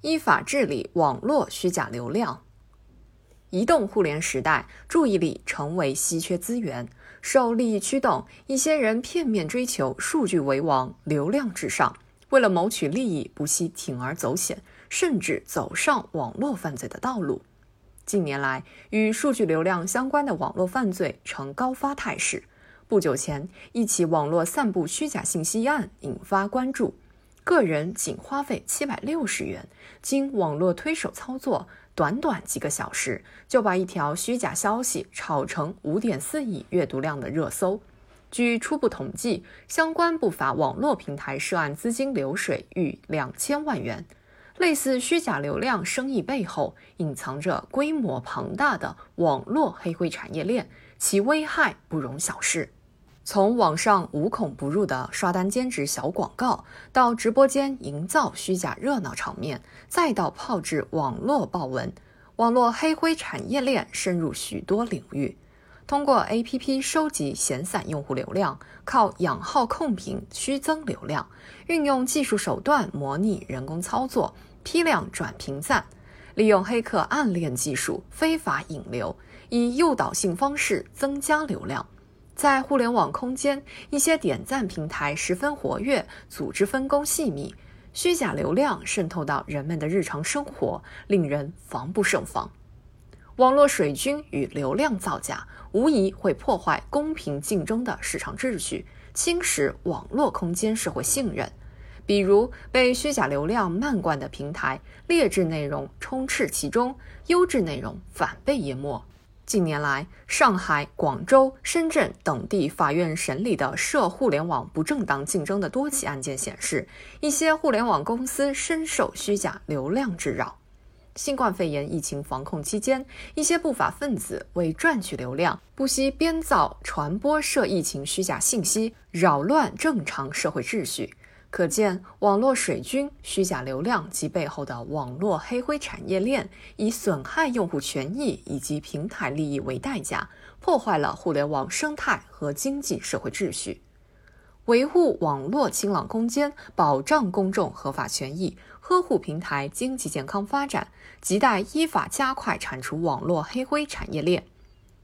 依法治理网络虚假流量。移动互联时代，注意力成为稀缺资源。受利益驱动，一些人片面追求数据为王、流量至上，为了谋取利益，不惜铤而走险，甚至走上网络犯罪的道路。近年来，与数据流量相关的网络犯罪呈高发态势。不久前，一起网络散布虚假信息案引发关注。个人仅花费七百六十元，经网络推手操作，短短几个小时就把一条虚假消息炒成五点四亿阅读量的热搜。据初步统计，相关不法网络平台涉案资金流水逾两千万元。类似虚假流量生意背后，隐藏着规模庞大的网络黑灰产业链，其危害不容小视。从网上无孔不入的刷单兼职小广告，到直播间营造虚假热闹场面，再到炮制网络爆文，网络黑灰产业链深入许多领域。通过 APP 收集闲散用户流量，靠养号控评虚增流量，运用技术手段模拟人工操作，批量转评赞，利用黑客暗链技术非法引流，以诱导性方式增加流量。在互联网空间，一些点赞平台十分活跃，组织分工细密，虚假流量渗透到人们的日常生活，令人防不胜防。网络水军与流量造假，无疑会破坏公平竞争的市场秩序，侵蚀网络空间社会信任。比如，被虚假流量漫灌的平台，劣质内容充斥其中，优质内容反被淹没。近年来，上海、广州、深圳等地法院审理的涉互联网不正当竞争的多起案件显示，一些互联网公司深受虚假流量之扰。新冠肺炎疫情防控期间，一些不法分子为赚取流量，不惜编造、传播涉疫情虚假信息，扰乱正常社会秩序。可见，网络水军、虚假流量及背后的网络黑灰产业链，以损害用户权益以及平台利益为代价，破坏了互联网生态和经济社会秩序。维护网络清朗空间，保障公众合法权益，呵护平台经济健康发展，亟待依法加快铲除网络黑灰产业链。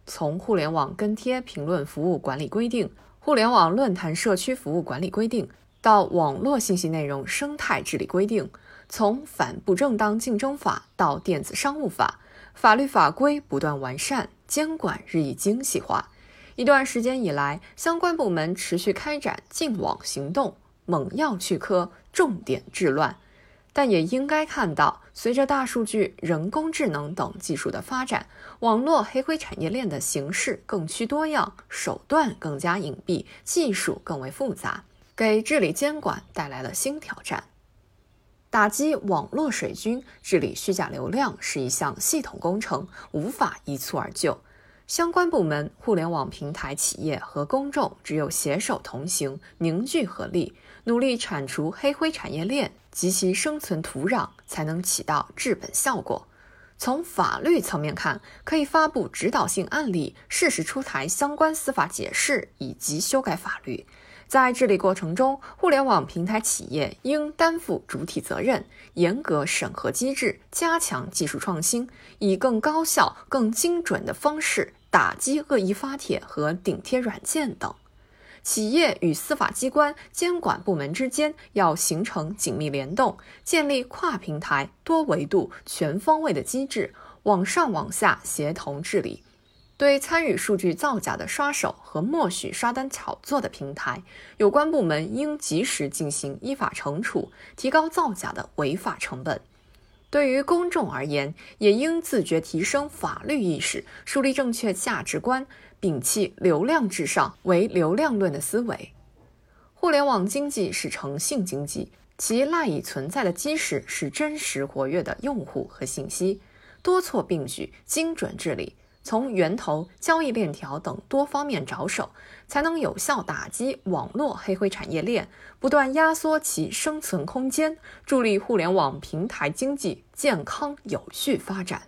从互联网跟帖评论服务管理规定、互联网论坛社区服务管理规定。到网络信息内容生态治理规定，从反不正当竞争法到电子商务法，法律法规不断完善，监管日益精细化。一段时间以来，相关部门持续开展净网行动，猛药去疴，重点治乱。但也应该看到，随着大数据、人工智能等技术的发展，网络黑灰产业链的形式更趋多样，手段更加隐蔽，技术更为复杂。给治理监管带来了新挑战。打击网络水军、治理虚假流量是一项系统工程，无法一蹴而就。相关部门、互联网平台企业和公众只有携手同行，凝聚合力，努力铲除黑灰产业链及其生存土壤，才能起到治本效果。从法律层面看，可以发布指导性案例，适时出台相关司法解释以及修改法律。在治理过程中，互联网平台企业应担负主体责任，严格审核机制，加强技术创新，以更高效、更精准的方式打击恶意发帖和顶贴软件等。企业与司法机关、监管部门之间要形成紧密联动，建立跨平台、多维度、全方位的机制，往上往下协同治理。对参与数据造假的刷手和默许刷单炒作的平台，有关部门应及时进行依法惩处，提高造假的违法成本。对于公众而言，也应自觉提升法律意识，树立正确价值观，摒弃流量至上、唯流量论的思维。互联网经济是诚信经济，其赖以存在的基石是真实活跃的用户和信息。多措并举，精准治理。从源头、交易链条等多方面着手，才能有效打击网络黑灰产业链，不断压缩其生存空间，助力互联网平台经济健康有序发展。